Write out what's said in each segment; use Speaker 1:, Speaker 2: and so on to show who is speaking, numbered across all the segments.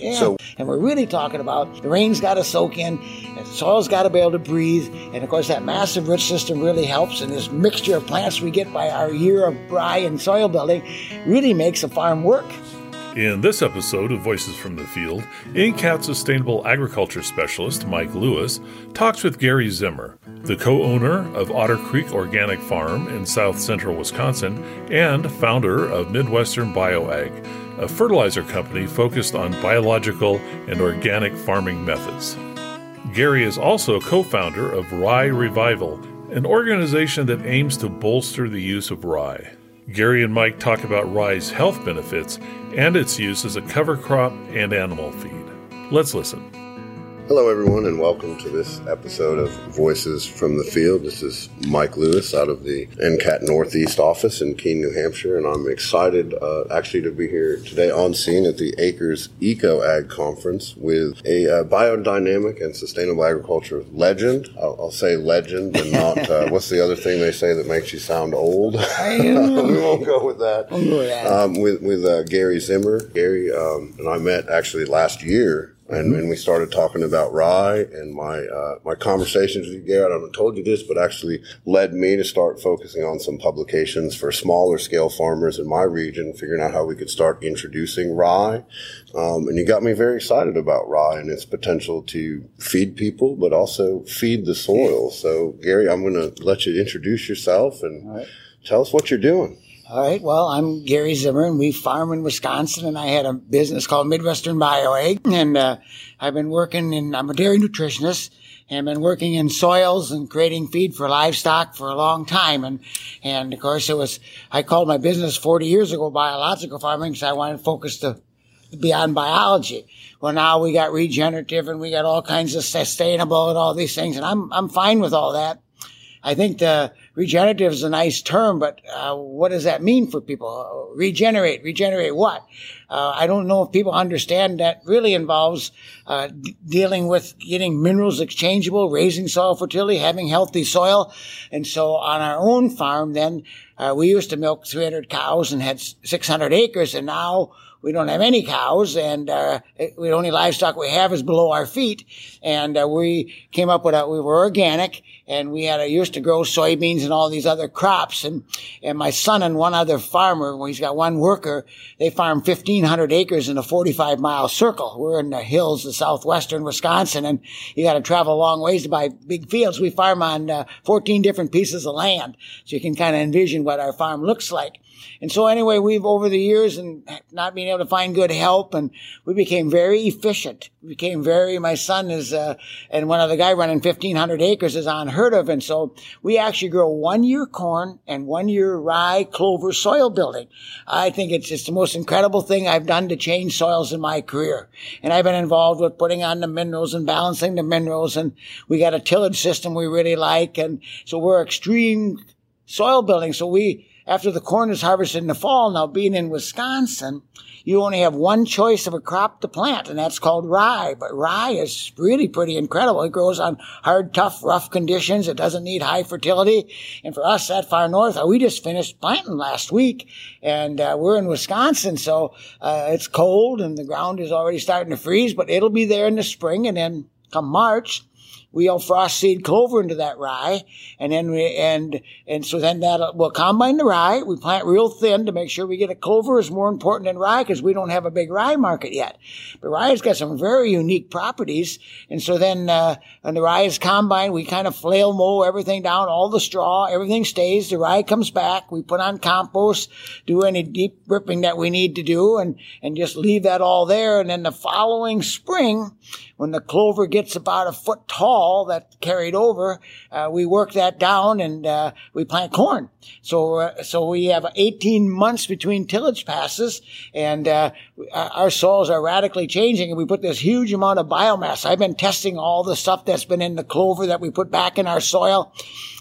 Speaker 1: Yeah. So, and we're really talking about the rain's got to soak in, and the soil's got to be able to breathe, and of course that massive root system really helps. And this mixture of plants we get by our year of rye and soil building really makes a farm work.
Speaker 2: In this episode of Voices from the Field, NCAT Sustainable Agriculture Specialist Mike Lewis talks with Gary Zimmer, the co owner of Otter Creek Organic Farm in south central Wisconsin and founder of Midwestern BioAg, a fertilizer company focused on biological and organic farming methods. Gary is also co founder of Rye Revival, an organization that aims to bolster the use of rye. Gary and Mike talk about rye's health benefits and its use as a cover crop and animal feed. Let's listen.
Speaker 3: Hello, everyone, and welcome to this episode of Voices from the Field. This is Mike Lewis out of the NCAT Northeast office in Keene, New Hampshire, and I'm excited uh, actually to be here today on scene at the Acres Eco Ag Conference with a uh, biodynamic and sustainable agriculture legend. I'll, I'll say legend and not uh, what's the other thing they say that makes you sound old? we won't go with that. Um, with with uh, Gary Zimmer. Gary um, and I met actually last year and, and we started talking about rye and my uh, my conversations with Garrett. I haven't told you this, but actually led me to start focusing on some publications for smaller scale farmers in my region, figuring out how we could start introducing rye. Um, and you got me very excited about rye and its potential to feed people, but also feed the soil. So, Gary, I'm going to let you introduce yourself and right. tell us what you're doing.
Speaker 1: All right. Well, I'm Gary Zimmer, and we farm in Wisconsin, and I had a business called Midwestern BioAg, and uh, I've been working in. I'm a dairy nutritionist, and been working in soils and creating feed for livestock for a long time. And and of course, it was I called my business 40 years ago biological farming because I wanted to focus to beyond biology. Well, now we got regenerative, and we got all kinds of sustainable and all these things, and I'm I'm fine with all that. I think the regenerative is a nice term, but uh, what does that mean for people? Regenerate, regenerate what? Uh, I don't know if people understand that really involves uh, d- dealing with getting minerals exchangeable, raising soil fertility, having healthy soil. And so on our own farm, then uh, we used to milk 300 cows and had 600 acres, and now we don't have any cows, and uh, the only livestock we have is below our feet. And uh, we came up with a, we were organic, and we had a, used to grow soybeans and all these other crops. And and my son and one other farmer, well, he's got one worker, they farm 1,500 acres in a 45 mile circle. We're in the hills of southwestern Wisconsin, and you got to travel a long ways to buy big fields. We farm on uh, 14 different pieces of land, so you can kind of envision what our farm looks like. And so anyway, we've over the years and not being able to find good help and we became very efficient. We became very, my son is, uh, and one other guy running 1500 acres is unheard of. And so we actually grow one year corn and one year rye clover soil building. I think it's just the most incredible thing I've done to change soils in my career. And I've been involved with putting on the minerals and balancing the minerals and we got a tillage system we really like. And so we're extreme soil building. So we, after the corn is harvested in the fall, now being in Wisconsin, you only have one choice of a crop to plant, and that's called rye. But rye is really pretty incredible. It grows on hard, tough, rough conditions. It doesn't need high fertility. And for us that far north, uh, we just finished planting last week, and uh, we're in Wisconsin, so uh, it's cold and the ground is already starting to freeze, but it'll be there in the spring, and then come March, we'll frost seed clover into that rye, and then we and and so then that we'll combine the rye. We plant real thin to make sure we get a clover is more important than rye because we don't have a big rye market yet. But rye's got some very unique properties, and so then uh, when the rye is combined, we kind of flail mow everything down, all the straw, everything stays. The rye comes back. We put on compost, do any deep ripping that we need to do, and and just leave that all there. And then the following spring when the clover gets about a foot tall that carried over, uh, we work that down and uh, we plant corn. So uh, so we have 18 months between tillage passes, and uh, our soils are radically changing. And we put this huge amount of biomass. I've been testing all the stuff that's been in the clover that we put back in our soil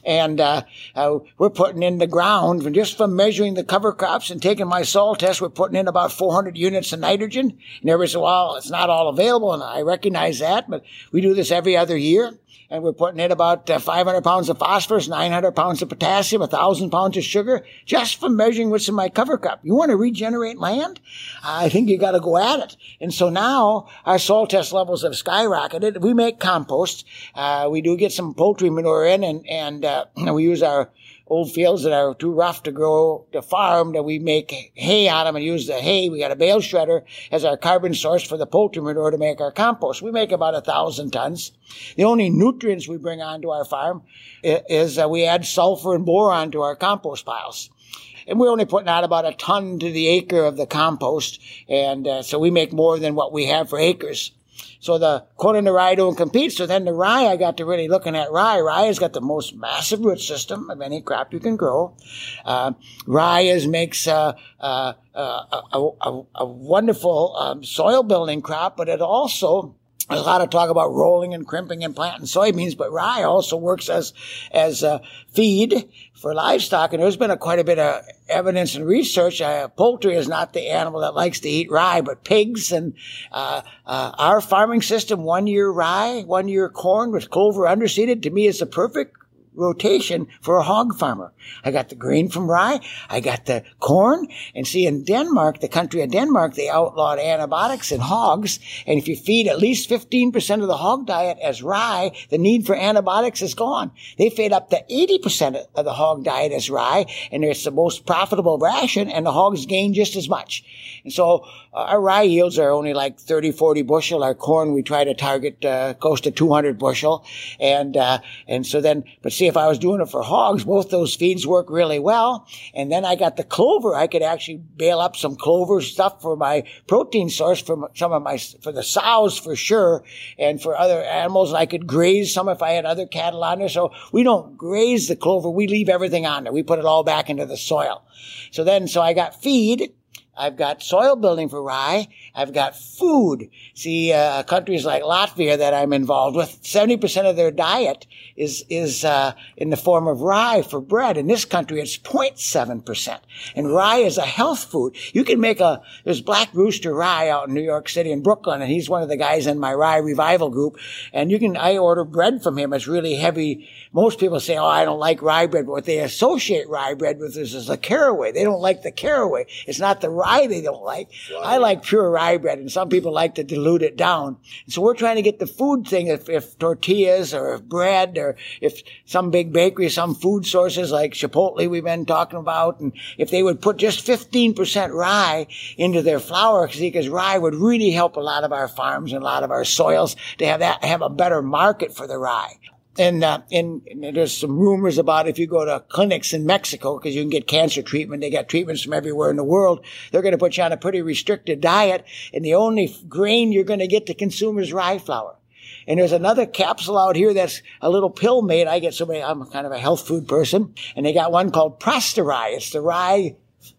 Speaker 1: and uh, uh, we're putting in the ground and just from measuring the cover crops and taking my soil test. We're putting in about 400 units of nitrogen. And every so while, it's not all available, and I recognize that, but we do this every other year and we're putting in about uh, 500 pounds of phosphorus, 900 pounds of potassium, 1,000 pounds of sugar, just from measuring what's in my cover crop. You want to regenerate land? I think you got to go at it. And so now our soil test levels have skyrocketed. We make compost. Uh, we do get some poultry manure in, and and uh, we use our old fields that are too rough to grow to farm that we make hay out of them and use the hay. We got a bale shredder as our carbon source for the poultry manure to make our compost. We make about a thousand tons. The only nutrients we bring onto our farm is uh, we add sulfur and boron to our compost piles and we're only putting out about a ton to the acre of the compost, and uh, so we make more than what we have for acres. So the corn and the rye don't compete. So then the rye, I got to really looking at rye. Rye has got the most massive root system of any crop you can grow. Uh, rye is, makes uh, uh, uh a, a, a, wonderful um, soil building crop, but it also there's a lot of talk about rolling and crimping and planting soybeans, but rye also works as as a feed for livestock. And there's been a, quite a bit of evidence and research. Uh, poultry is not the animal that likes to eat rye, but pigs and uh, uh, our farming system, one year rye, one year corn with clover underseeded, to me is the perfect rotation for a hog farmer. I got the grain from rye. I got the corn. And see, in Denmark, the country of Denmark, they outlawed antibiotics in hogs. And if you feed at least 15% of the hog diet as rye, the need for antibiotics is gone. They feed up to 80% of the hog diet as rye. And it's the most profitable ration and the hogs gain just as much. And so uh, our rye yields are only like 30, 40 bushel. Our corn, we try to target uh, close to 200 bushel. And, uh, and so then, but see, if I was doing it for hogs, both those feeds work really well. And then I got the clover. I could actually bale up some clover stuff for my protein source for some of my, for the sows for sure. And for other animals, I could graze some if I had other cattle on there. So we don't graze the clover. We leave everything on there. We put it all back into the soil. So then, so I got feed I've got soil building for rye. I've got food. See, uh, countries like Latvia that I'm involved with, 70% of their diet is, is, uh, in the form of rye for bread. In this country, it's 0.7%. And rye is a health food. You can make a, there's Black Rooster Rye out in New York City in Brooklyn, and he's one of the guys in my rye revival group. And you can, I order bread from him. It's really heavy. Most people say, oh, I don't like rye bread. But what they associate rye bread with is, is the caraway. They don't like the caraway. It's not the rye they don't like. I like pure rye bread, and some people like to dilute it down. So we're trying to get the food thing. If, if tortillas or if bread or if some big bakery, some food sources like Chipotle we've been talking about, and if they would put just 15% rye into their flour, because rye would really help a lot of our farms and a lot of our soils to have that, have a better market for the rye and, uh, and, there's some rumors about if you go to clinics in Mexico, because you can get cancer treatment, they got treatments from everywhere in the world. They're going to put you on a pretty restricted diet, and the only grain you're going to get to consume is rye flour. And there's another capsule out here that's a little pill made. I get so many, I'm kind of a health food person, and they got one called Rye. It's the rye,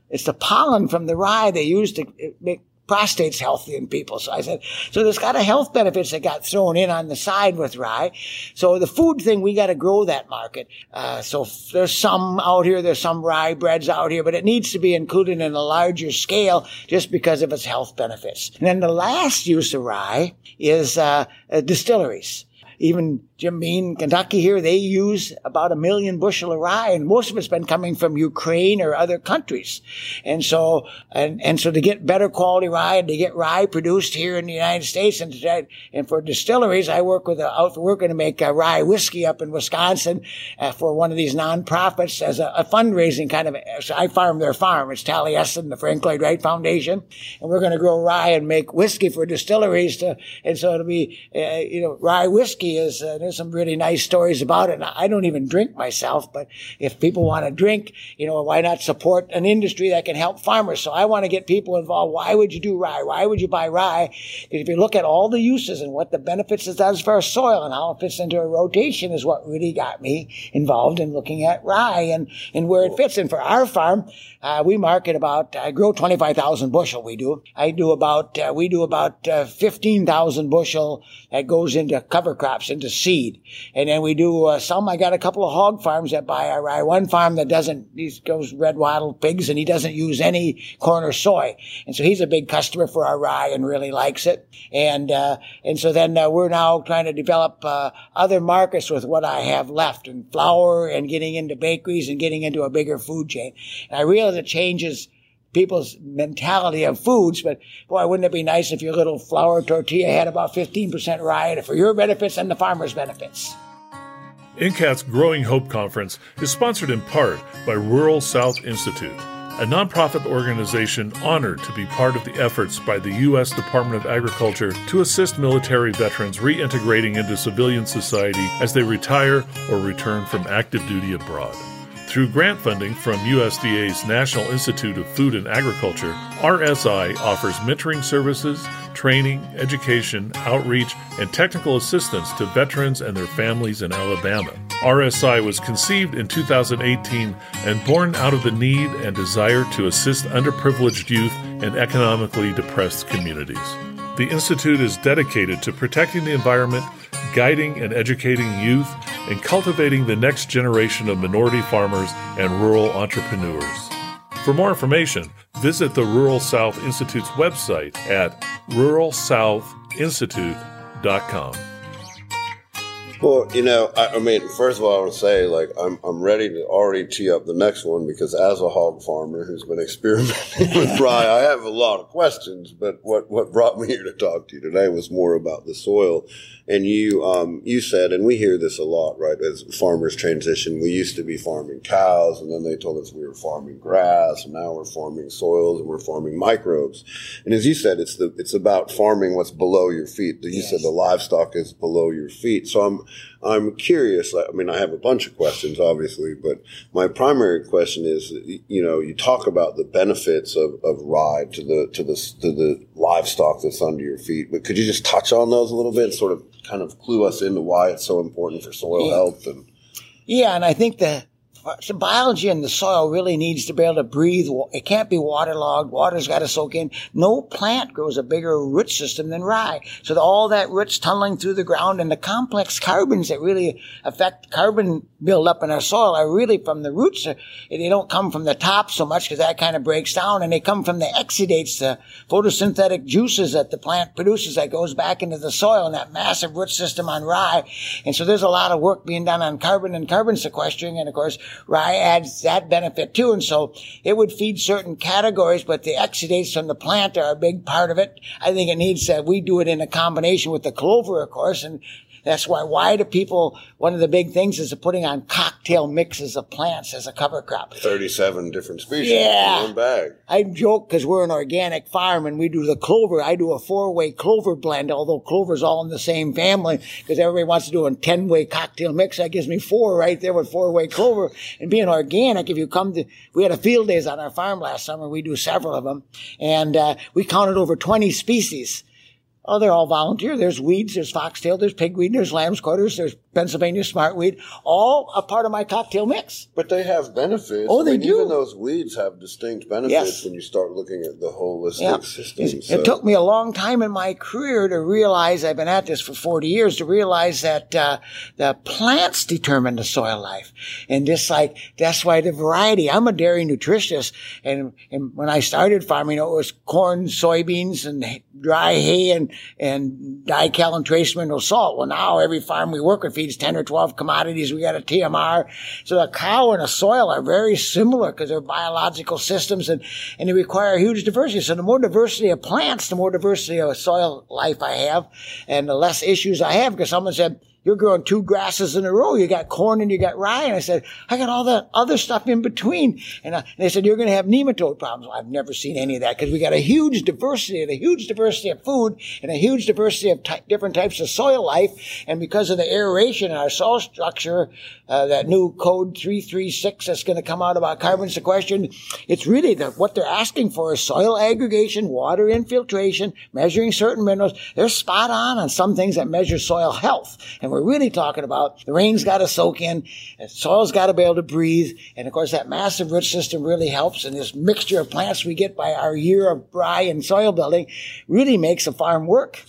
Speaker 1: it's the pollen from the rye they use to make prostate's healthy in people. So I said, so there's got a health benefits that got thrown in on the side with rye. So the food thing, we got to grow that market. Uh, so there's some out here, there's some rye breads out here, but it needs to be included in a larger scale just because of its health benefits. And then the last use of rye is uh, uh, distilleries even Jim Beam, Kentucky here, they use about a million bushel of rye, and most of it's been coming from Ukraine or other countries. And so, and, and so to get better quality rye and to get rye produced here in the United States and to, and for distilleries, I work with a we're going to make a rye whiskey up in Wisconsin uh, for one of these nonprofits as a, a fundraising kind of, so I farm their farm. It's Taliesin, the Frank Lloyd Wright Foundation. And we're going to grow rye and make whiskey for distilleries to, and so it'll be, uh, you know, rye whiskey is uh, there's some really nice stories about it. I don't even drink myself, but if people want to drink, you know, why not support an industry that can help farmers? So I want to get people involved. Why would you do rye? Why would you buy rye? Because if you look at all the uses and what the benefits it does for our soil and how it fits into a rotation is what really got me involved in looking at rye and, and where it fits. And for our farm, uh, we market about, I grow 25,000 bushel. We do. I do about, uh, we do about uh, 15,000 bushel that goes into cover crops into seed. And then we do uh, some. I got a couple of hog farms that buy our rye. One farm that doesn't, he goes red wattle pigs and he doesn't use any corn or soy. And so he's a big customer for our rye and really likes it. And, uh, and so then uh, we're now trying to develop uh, other markets with what I have left and flour and getting into bakeries and getting into a bigger food chain. And I realize it changes people's mentality of foods, but boy, wouldn't it be nice if your little flour tortilla had about 15% rye for your benefits and the farmer's benefits?
Speaker 2: NCAT's Growing Hope Conference is sponsored in part by Rural South Institute, a nonprofit organization honored to be part of the efforts by the U.S. Department of Agriculture to assist military veterans reintegrating into civilian society as they retire or return from active duty abroad. Through grant funding from USDA's National Institute of Food and Agriculture, RSI offers mentoring services, training, education, outreach, and technical assistance to veterans and their families in Alabama. RSI was conceived in 2018 and born out of the need and desire to assist underprivileged youth and economically depressed communities. The Institute is dedicated to protecting the environment, guiding and educating youth, and cultivating the next generation of minority farmers and rural entrepreneurs. For more information, visit the Rural South Institute's website at ruralsouthinstitute.com.
Speaker 3: Well, you know, I, I, mean, first of all, I want to say, like, I'm, I'm ready to already tee up the next one because as a hog farmer who's been experimenting with rye, I have a lot of questions. But what, what brought me here to talk to you today was more about the soil and you, um, you said, and we hear this a lot, right? As farmers transition, we used to be farming cows, and then they told us we were farming grass, and now we're farming soils and we're farming microbes. And as you said, it's the, it's about farming what's below your feet. You yes. said the livestock is below your feet. So I'm, I'm curious. I mean, I have a bunch of questions, obviously, but my primary question is, you know, you talk about the benefits of, of rye to the to the to the livestock that's under your feet, but could you just touch on those a little bit, sort of kind of clue us into why it's so important for soil
Speaker 1: yeah.
Speaker 3: health and
Speaker 1: yeah, and I think the so biology in the soil really needs to be able to breathe. It can't be waterlogged. Water's got to soak in. No plant grows a bigger root system than rye. So all that roots tunneling through the ground and the complex carbons that really affect carbon buildup in our soil are really from the roots. They don't come from the top so much because that kind of breaks down and they come from the exudates, the photosynthetic juices that the plant produces that goes back into the soil and that massive root system on rye. And so there's a lot of work being done on carbon and carbon sequestering. And of course, rye adds that benefit too. And so it would feed certain categories, but the exudates from the plant are a big part of it. I think it needs, uh, we do it in a combination with the clover, of course, and that's why, why do people, one of the big things is putting on cocktail mixes of plants as a cover crop.
Speaker 3: 37 different species
Speaker 1: yeah.
Speaker 3: in one bag.
Speaker 1: I joke because we're an organic farm and we do the clover. I do a four way clover blend, although clover's all in the same family because everybody wants to do a 10 way cocktail mix. That gives me four right there with four way clover. And being organic, if you come to, we had a field days on our farm last summer. We do several of them and, uh, we counted over 20 species. Oh, they're all volunteer. There's weeds, there's foxtail, there's pigweed, there's lamb's quarters, there's Pennsylvania smartweed, all a part of my cocktail mix.
Speaker 3: But they have benefits.
Speaker 1: Oh, they
Speaker 3: I mean,
Speaker 1: do.
Speaker 3: Even those weeds have distinct benefits yes. when you start looking at the holistic
Speaker 1: yeah.
Speaker 3: system.
Speaker 1: It, so. it, took me a long time in my career to realize, I've been at this for 40 years, to realize that uh, the plants determine the soil life. And just like, that's why the variety, I'm a dairy nutritionist. And, and when I started farming, it was corn, soybeans, and dry hay and, and dical and trace mineral salt. Well, now every farm we work with feeds 10 or 12 commodities. We got a TMR. So the cow and the soil are very similar because they're biological systems and, and they require huge diversity. So the more diversity of plants, the more diversity of soil life I have and the less issues I have because someone said, you're growing two grasses in a row. You got corn and you got rye. And I said, I got all that other stuff in between. And, uh, and they said, you're going to have nematode problems. Well, I've never seen any of that because we got a huge diversity and a huge diversity of food and a huge diversity of ty- different types of soil life. And because of the aeration in our soil structure, uh, that new code 336 that's going to come out about carbon sequestration, it's really the, what they're asking for is soil aggregation, water infiltration, measuring certain minerals. They're spot on on some things that measure soil health. And and we're really talking about the rain's got to soak in, soil's got to be able to breathe. And of course, that massive root system really helps. And this mixture of plants we get by our year of rye and soil building really makes a farm work.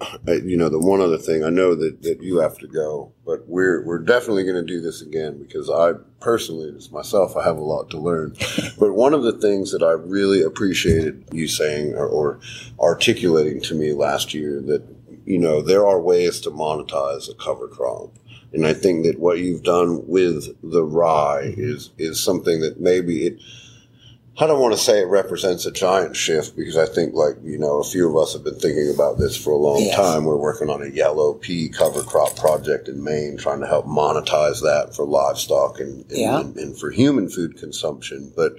Speaker 3: uh, you know, the one other thing I know that, that you have to go, but we're we're definitely going to do this again because I personally, as myself, I have a lot to learn. but one of the things that I really appreciated you saying or, or articulating to me last year that you know there are ways to monetize a cover crop. And I think that what you've done with the rye is is something that maybe it I don't want to say it represents a giant shift because I think, like, you know, a few of us have been thinking about this for a long yes. time. We're working on a yellow pea cover crop project in Maine, trying to help monetize that for livestock and, and, yeah. and, and for human food consumption. But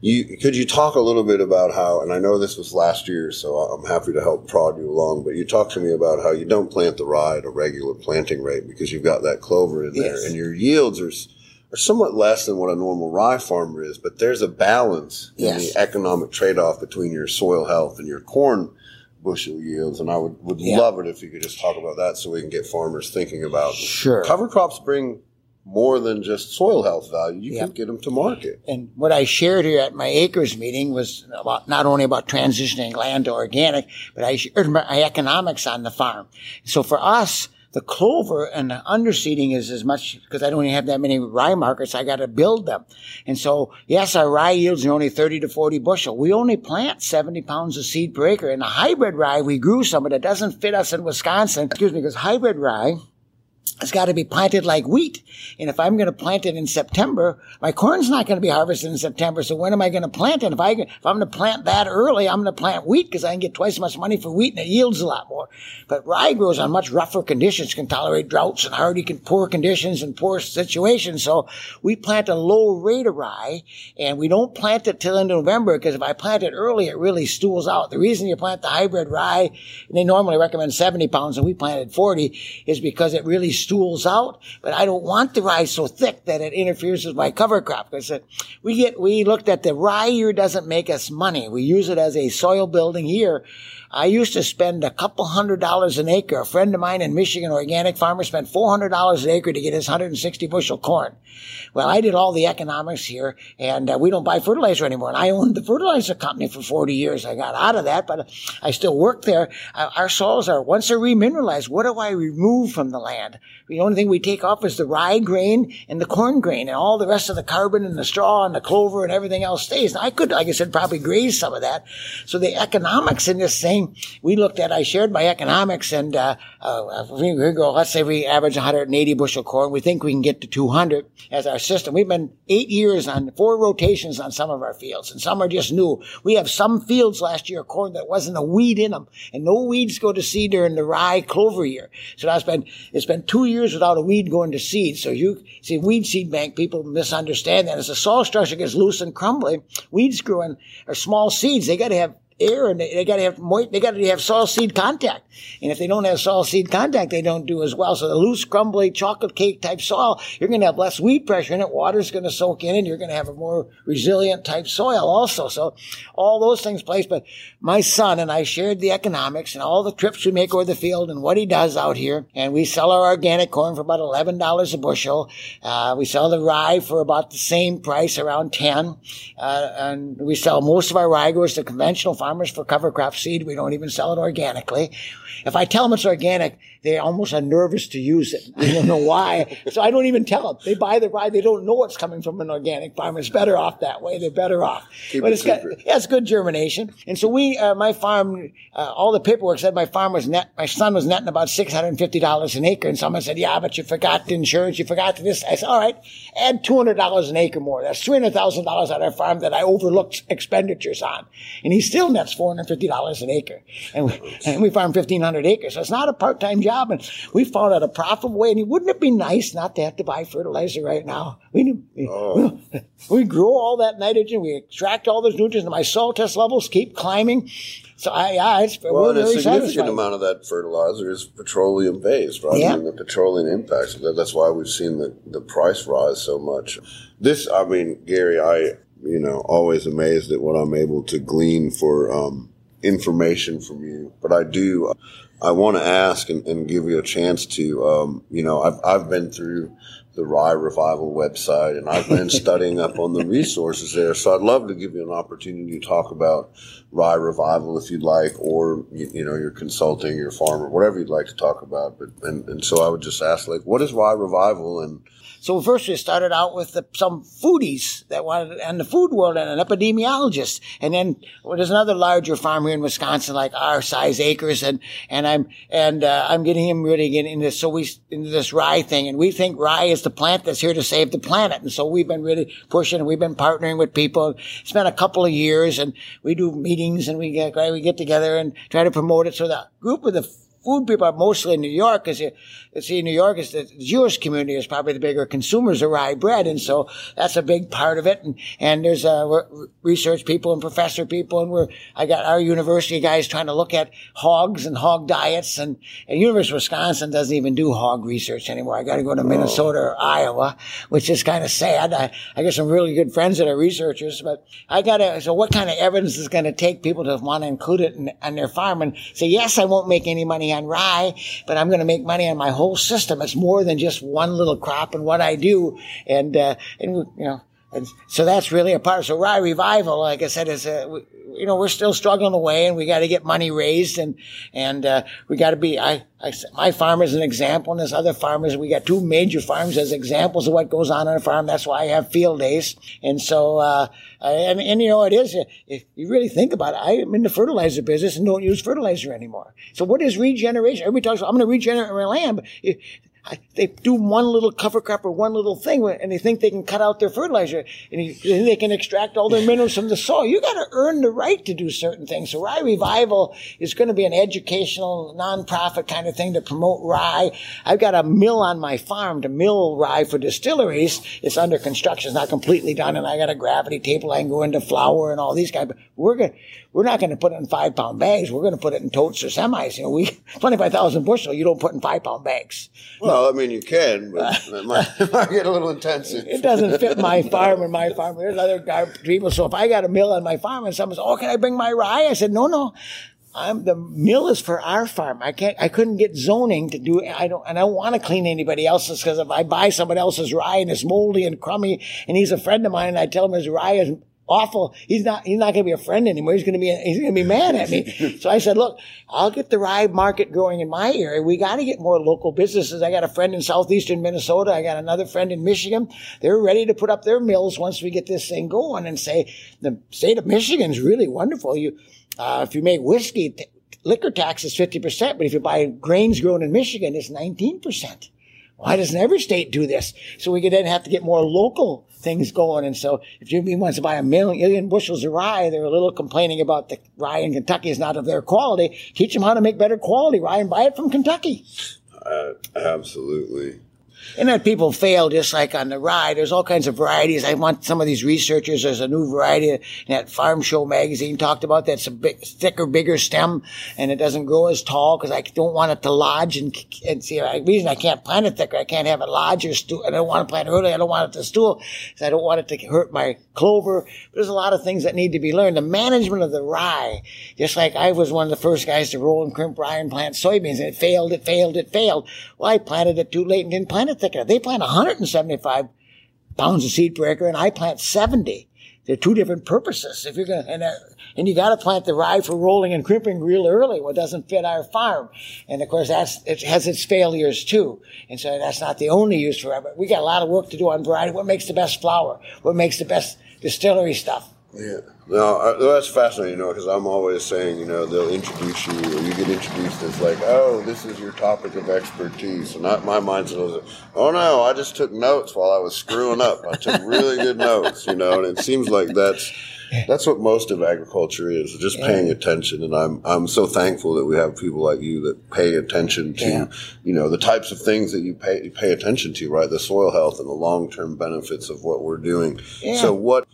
Speaker 3: you, could you talk a little bit about how, and I know this was last year, so I'm happy to help prod you along, but you talk to me about how you don't plant the rye at a regular planting rate because you've got that clover in there yes. and your yields are, are somewhat less than what a normal rye farmer is, but there's a balance yes. in the economic trade off between your soil health and your corn bushel yields. And I would, would yeah. love it if you could just talk about that so we can get farmers thinking about
Speaker 1: sure.
Speaker 3: cover crops bring more than just soil health value. You yep. can get them to market.
Speaker 1: And what I shared here at my acres meeting was about not only about transitioning land to organic, but I shared er, my economics on the farm. So for us, the clover and the underseeding is as much because I don't have that many rye markets. I got to build them. And so, yes, our rye yields are only 30 to 40 bushel. We only plant 70 pounds of seed per acre. And the hybrid rye, we grew some, but it doesn't fit us in Wisconsin. Excuse me, because hybrid rye it's got to be planted like wheat. And if I'm going to plant it in September, my corn's not going to be harvested in September. So when am I going to plant it? If I, if I'm going to plant that early, I'm going to plant wheat because I can get twice as much money for wheat and it yields a lot more. But rye grows on much rougher conditions, can tolerate droughts and hardy, can poor conditions and poor situations. So we plant a low rate of rye and we don't plant it till in November because if I plant it early, it really stools out. The reason you plant the hybrid rye, and they normally recommend 70 pounds and we planted 40 is because it really stools out, but I don't want the rye so thick that it interferes with my cover crop. Because we get, we looked at the rye year doesn't make us money. We use it as a soil building year. I used to spend a couple hundred dollars an acre. A friend of mine in Michigan, organic farmer, spent $400 an acre to get his 160 bushel corn. Well, I did all the economics here and uh, we don't buy fertilizer anymore. And I owned the fertilizer company for 40 years. I got out of that, but I still work there. Uh, our soils are, once they're remineralized, what do I remove from the land? The only thing we take off is the rye grain and the corn grain and all the rest of the carbon and the straw and the clover and everything else stays. And I could, like I said, probably graze some of that. So the economics in this thing we looked at, I shared my economics and, uh, uh, we go, let's say we average 180 bushel corn. We think we can get to 200 as our system. We've been eight years on four rotations on some of our fields and some are just new. We have some fields last year corn that wasn't a weed in them and no weeds go to seed during the rye clover year. So that's been, it's been two years without a weed going to seed. So you see weed seed bank, people misunderstand that as the soil structure gets loose and crumbly, weeds growing are small seeds. They got to have air and they, they got to have moist, they got to have soil seed contact. And if they don't have soil seed contact, they don't do as well. So the loose, crumbly, chocolate cake type soil, you're to have less weed pressure in it. Water's to soak in and you're to have a more resilient type soil also. So all those things place. But my son and I shared the economics and all the trips we make over the field and what he does out here. And we sell our organic corn for about $11 a bushel. Uh, we sell the rye for about the same price, around 10. Uh, and we sell most of our rye goes to conventional farmers farmers for cover crop seed. We don't even sell it organically. If I tell them it's organic, they almost are nervous to use it. I don't know why. so I don't even tell them. They buy the rye. They don't know it's coming from an organic farm. It's better off that way. They're better off.
Speaker 3: Keep
Speaker 1: but
Speaker 3: it
Speaker 1: it's got, yeah, it's good germination. And so we, uh, my farm, uh, all the paperwork said my farm was net, my son was netting about $650 an acre. And someone said, yeah, but you forgot the insurance. You forgot this. I said, all right, add $200 an acre more. That's $300,000 on our farm that I overlooked expenditures on. And he still nets $450 an acre. And we, and we farm 1,500 acres. So it's not a part-time job. And we found out a profitable way. And wouldn't it be nice not to have to buy fertilizer right now? We, we, oh. we grow all that nitrogen. We extract all those nutrients. And my soil test levels keep climbing. So I, yeah, it's
Speaker 3: well, we're a significant amount of that fertilizer is petroleum based, right? Yeah. I mean, the petroleum impacts. That's why we've seen the, the price rise so much. This, I mean, Gary, I, you know, always amazed at what I'm able to glean for, um, information from you, but I do I want to ask and, and, give you a chance to, um, you know, I've, I've been through the Rye Revival website and I've been studying up on the resources there. So I'd love to give you an opportunity to talk about Rye Revival if you'd like, or, you, you know, your consulting, your farmer, whatever you'd like to talk about. But, and, and so I would just ask, like, what is Rye Revival and,
Speaker 1: so first we started out with the, some foodies that wanted, and the food world and an epidemiologist. And then well, there's another larger farm here in Wisconsin, like our size acres. And, and I'm, and, uh, I'm getting him really getting into this. So we, into this rye thing. And we think rye is the plant that's here to save the planet. And so we've been really pushing and we've been partnering with people. It's been a couple of years and we do meetings and we get, we get together and try to promote it. So the group of the food people are mostly in New York because you, see, New York is the Jewish community is probably the bigger consumers of rye bread. And so that's a big part of it. And, and there's, uh, research people and professor people. And we're, I got our university guys trying to look at hogs and hog diets. And, and University of Wisconsin doesn't even do hog research anymore. I got to go to Minnesota or Iowa, which is kind of sad. I, I got some really good friends that are researchers, but I got to, so what kind of evidence is going to take people to want to include it in, in their farm and say, yes, I won't make any money on rye, but I'm going to make money on my whole system. It's more than just one little crop and what I do. And, uh, and, you know, and so that's really a part. So Rye Revival, like I said, is a, you know, we're still struggling away and we got to get money raised and, and, uh, we got to be, I, I, my farm is an example and there's other farmers. We got two major farms as examples of what goes on on a farm. That's why I have field days. And so, uh, and, and you know, it is, if you really think about it, I'm in the fertilizer business and don't use fertilizer anymore. So what is regeneration? Everybody talks, about, I'm going to regenerate my land. They do one little cover crop or one little thing and they think they can cut out their fertilizer and they can extract all their minerals from the soil. You got to earn the right to do certain things. So Rye Revival is going to be an educational nonprofit kind of thing to promote rye. I've got a mill on my farm to mill rye for distilleries. It's under construction. It's not completely done. And I got a gravity table. I can go into flour and all these guys. But we're to, we're not going to put it in five pound bags. We're going to put it in totes or semis. You know, we, 25,000 bushel, you don't put in five pound bags.
Speaker 3: Well, I mean, you can, but it might, it might get a little intensive.
Speaker 1: It doesn't fit my farm and my farm. There's other people. So if I got a mill on my farm and someone says, oh, can I bring my rye? I said, no, no. I'm, the mill is for our farm. I can't, I couldn't get zoning to do it. I don't, and I don't want to clean anybody else's because if I buy somebody else's rye and it's moldy and crummy and he's a friend of mine and I tell him his rye is awful. He's not, he's not going to be a friend anymore. He's going to be, he's going to be mad at me. so I said, look, I'll get the rye market growing in my area. We got to get more local businesses. I got a friend in southeastern Minnesota. I got another friend in Michigan. They're ready to put up their mills once we get this thing going and say the state of Michigan's really wonderful. You, uh, if you make whiskey, t- liquor tax is 50%, but if you buy grains grown in Michigan, it's 19%. Why doesn't every state do this? So we could then have to get more local things going. And so if Jim Beam wants to buy a million bushels of rye, they're a little complaining about the rye in Kentucky is not of their quality. Teach them how to make better quality rye and buy it from Kentucky.
Speaker 3: Uh, absolutely.
Speaker 1: And that people fail just like on the rye. There's all kinds of varieties. I want some of these researchers. There's a new variety in that Farm Show magazine talked about that's a big, thicker, bigger stem and it doesn't grow as tall because I don't want it to lodge and, and see, the reason I can't plant it thicker, I can't have it lodge or stool. I don't want to plant it early. I don't want it to stool because I don't want it to hurt my clover. But there's a lot of things that need to be learned. The management of the rye, just like I was one of the first guys to roll and crimp rye and plant soybeans and it failed, it failed, it failed. Well, I planted it too late and didn't plant They plant 175 pounds of seed per acre, and I plant 70. They're two different purposes. If you're going to, and, uh, and you got to plant the rye for rolling and crimping real early. What doesn't fit our farm, and of course that's it has its failures too. And so that's not the only use for it. But we got a lot of work to do on variety. What makes the best flour? What makes the best distillery stuff?
Speaker 3: Yeah. No, that's fascinating, you know, because I'm always saying, you know, they'll introduce you, or you get introduced as like, oh, this is your topic of expertise. And I, my mindset was, oh no, I just took notes while I was screwing up. I took really good notes, you know, and it seems like that's, that's what most of agriculture is, just paying attention. And I'm, I'm so thankful that we have people like you that pay attention to, yeah. you know, the types of things that you pay, you pay attention to, right? The soil health and the long term benefits of what we're doing. Yeah. So what,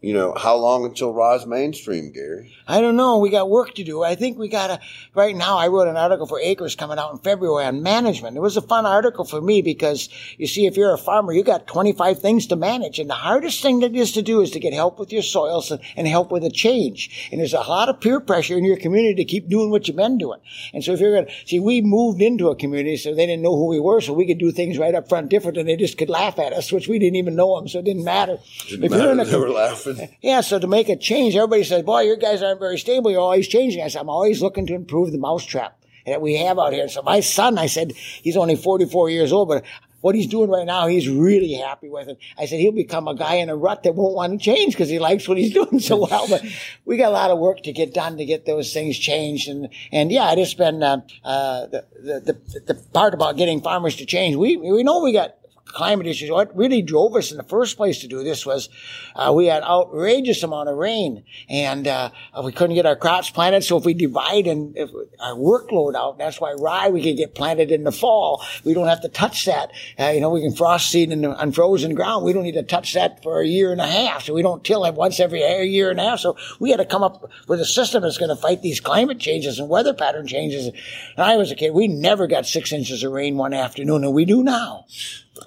Speaker 3: you know, how long until Rise mainstream, Gary?
Speaker 1: I don't know. We got work to do. I think we got to, right now, I wrote an article for Acres coming out in February on management. It was a fun article for me because you see, if you're a farmer, you got 25 things to manage. And the hardest thing that is to do is to get help with your soils and, and help with a change. And there's a lot of peer pressure in your community to keep doing what you've been doing. And so if you're going to, see, we moved into a community so they didn't know who we were, so we could do things right up front different and they just could laugh at us, which we didn't even know them, so it didn't matter.
Speaker 3: Didn't
Speaker 1: if
Speaker 3: matter
Speaker 1: you're in a,
Speaker 3: they were laughing.
Speaker 1: yeah, so to make a change, everybody says, boy, your guys aren't very stable. You're always changing. I said, I'm always looking to improve the mousetrap that we have out here. So my son, I said, he's only 44 years old, but what he's doing right now, he's really happy with it. I said, he'll become a guy in a rut that won't want to change because he likes what he's doing so well. But we got a lot of work to get done to get those things changed. And, and yeah, it's been, uh, uh, the, the, the, the part about getting farmers to change. We, we know we got climate issues. What really drove us in the first place to do this was uh, we had outrageous amount of rain, and uh, we couldn't get our crops planted. So if we divide and if our workload out, that's why rye we can get planted in the fall. We don't have to touch that. Uh, you know, we can frost seed in the unfrozen ground. We don't need to touch that for a year and a half. So we don't till it once every year and a half. So we had to come up with a system that's going to fight these climate changes and weather pattern changes. And I was a kid. We never got six inches of rain one afternoon, and we do now.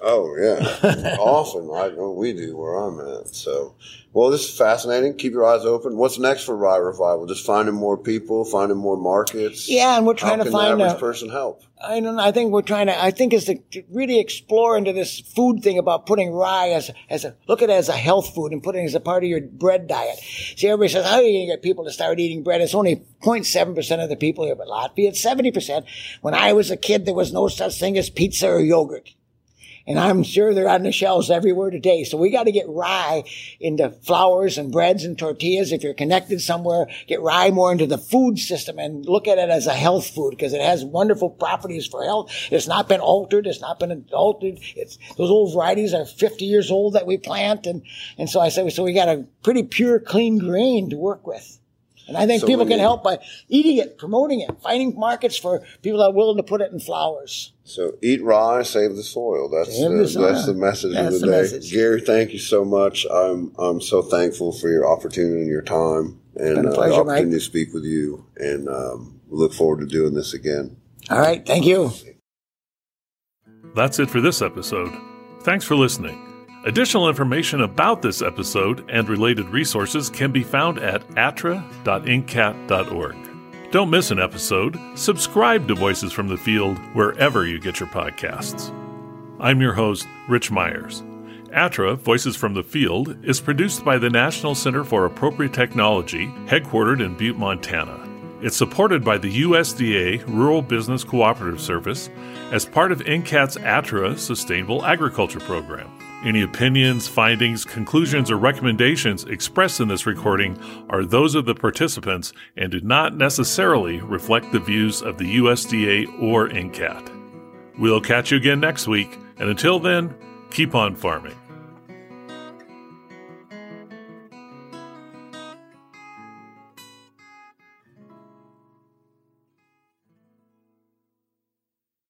Speaker 3: Oh yeah, often I know oh, we do where I'm at. So, well, this is fascinating. Keep your eyes open. What's next for Rye Revival? Just finding more people, finding more markets.
Speaker 1: Yeah, and we're trying
Speaker 3: How
Speaker 1: to find
Speaker 3: the average
Speaker 1: a-
Speaker 3: person help.
Speaker 1: I don't know. I think we're trying to, I think is to really explore into this food thing about putting rye as, as a, look at it as a health food and putting it as a part of your bread diet. See, everybody says, how are you going to get people to start eating bread? It's only 0.7% of the people here, but Latvia, it's 70%. When I was a kid, there was no such thing as pizza or yogurt. And I'm sure they're on the shelves everywhere today. So we got to get rye into flours and breads and tortillas. If you're connected somewhere, get rye more into the food system and look at it as a health food because it has wonderful properties for health. It's not been altered. It's not been altered. It's those old varieties are 50 years old that we plant. And, and so I said, so we got a pretty pure, clean grain to work with. And I think
Speaker 3: So
Speaker 1: people can help by eating it, promoting it, finding markets for people that are willing to put it in flours.
Speaker 3: So eat rye, save the soil. That's the,
Speaker 1: the soil.
Speaker 3: that's the message
Speaker 1: That's
Speaker 3: of the,
Speaker 1: the
Speaker 3: day.
Speaker 1: message.
Speaker 3: Gary, thank you so much. I'm I'm so thankful for your opportunity and your time and
Speaker 1: Been
Speaker 3: uh,
Speaker 1: pleasure,
Speaker 3: the opportunity
Speaker 1: Mike.
Speaker 3: to speak with you. And um, we look forward to doing this again.
Speaker 1: All right. Thank you.
Speaker 2: That's it for this episode. Thanks for listening. Additional information about this episode and related resources can be found at attra.ncat.org. Don't miss an episode. Subscribe to Voices from the Field wherever you get your podcasts. I'm your host, Rich Myers. ATTRA, Voices from the Field, is produced by the National Center for Appropriate Technology, headquartered in Butte, Montana. It's supported by the USDA Rural Business Cooperative Service as part of NCAT's ATTRA Sustainable Agriculture Program. Any opinions, findings, conclusions, or recommendations expressed in this recording are those of the participants and do not necessarily reflect the views of the USDA or NCAT. We'll catch you again next week, and until then, keep on farming.